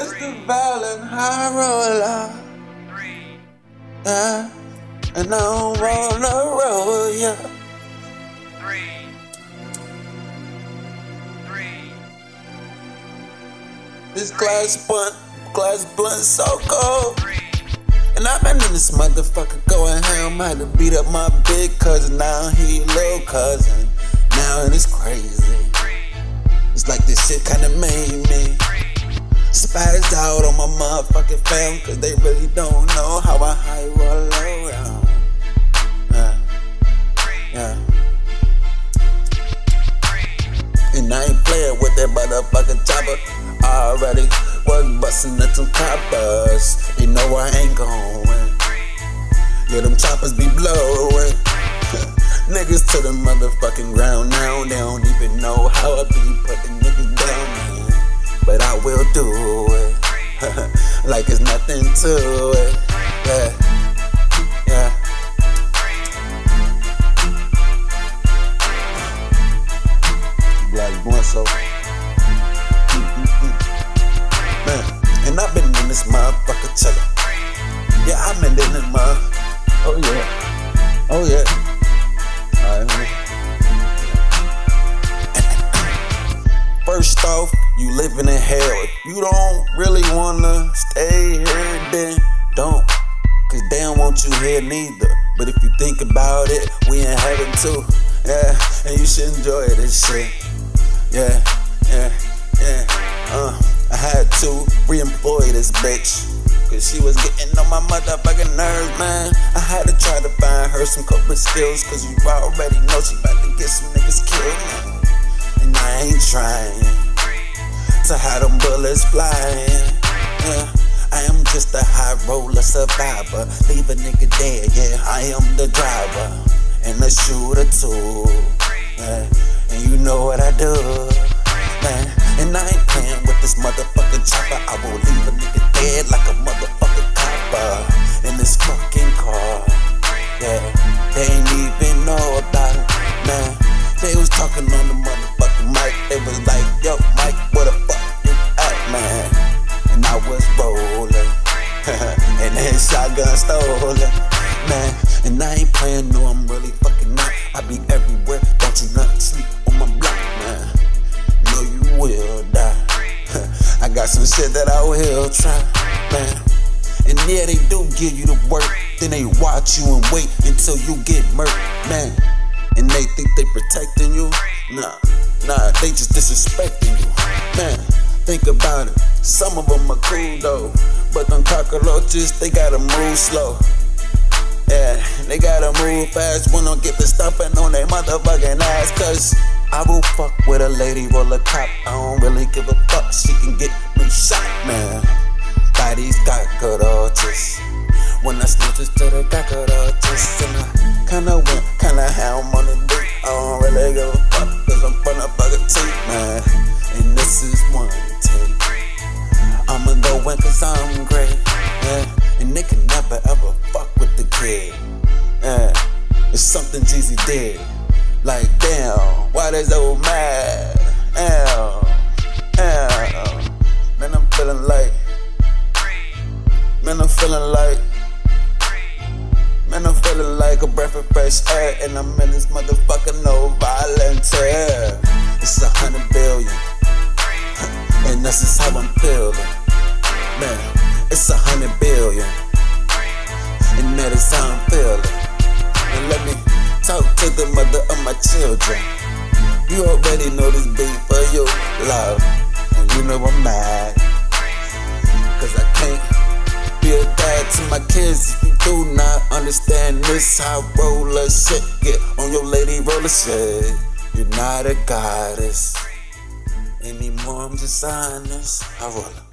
Mr. Violent High Roller. Uh, and I don't wanna roll ya. This glass blunt, glass blunt so cold. And I've been in this motherfucker going ham. Might have beat up my big cousin, now he little cousin. Now it's crazy. It's like this shit kinda made me spazzed out on my motherfucking fam, cause they really don't know how I high roll around. Yeah. Yeah. And I ain't playing with that motherfucking chopper. Already was busting at some coppers. You know I ain't going. Yeah, them choppers be blowing. niggas to the motherfucking ground now. They don't even know how I be putting like it's nothing to it. Yeah. Yeah. Black so. Mm-hmm. Man, and I've been in this motherfucker. Yeah, I've been in this. Oh yeah. Oh yeah. Living in hell. If you don't really wanna stay here, then don't. Cause they don't want you here neither. But if you think about it, we in heaven too. Yeah, and you should enjoy this shit. Yeah, yeah, yeah. Uh, I had to re-employ this bitch. Cause she was getting on my motherfucking nerves, man. I had to try to find her some coping skills. Cause you already know she about to get some niggas killed. And I ain't trying to have them bullets flying. Yeah. I am just a high roller survivor. Leave a nigga dead, yeah. I am the driver and the shooter too. Yeah. And you know what I do, man. And I ain't playing with this motherfucking chopper. I will leave a nigga dead like a and I ain't playing, no, I'm really fucking not. I be everywhere, don't you not sleep on my block, man. No, you will die. I got some shit that I will try, man. And yeah, they do give you the work. Then they watch you and wait until you get murked, man and they think they protecting you. Nah, nah, they just disrespecting you. Man, think about it. Some of them are cool though, but them cockroaches, they gotta move slow. They gotta move fast when I get to stomping on their motherfucking ass. Cause I will fuck with a lady, roll a cop. I don't really give a fuck, she can get me shot, man. By these cockroaches. When I snitches to the cockroaches, and I kinda went kinda ham on the beat. I don't really give a fuck, cause I'm from the fucking teeth, man. And this is one take. I'ma go in cause I'm great, yeah. And they can never ever fuck with the kid, something Jeezy did. Like, damn, why they so mad? Damn, damn. Man, I'm feeling like, man, I'm feeling like. Man, I'm feeling like a breath of fresh air, and I'm in this motherfucker no volunteer. It's a hundred billion, and this is how I'm feeling. Man, it's a hundred billion, and that is how I'm feeling. Talk to the mother of my children. You already know this beat for your love, and you know I'm mad, cause I can't be a dad to my kids if you do not understand this high roller shit. Get on your lady roller shit. You're not a goddess anymore. I'm just honest. High roller.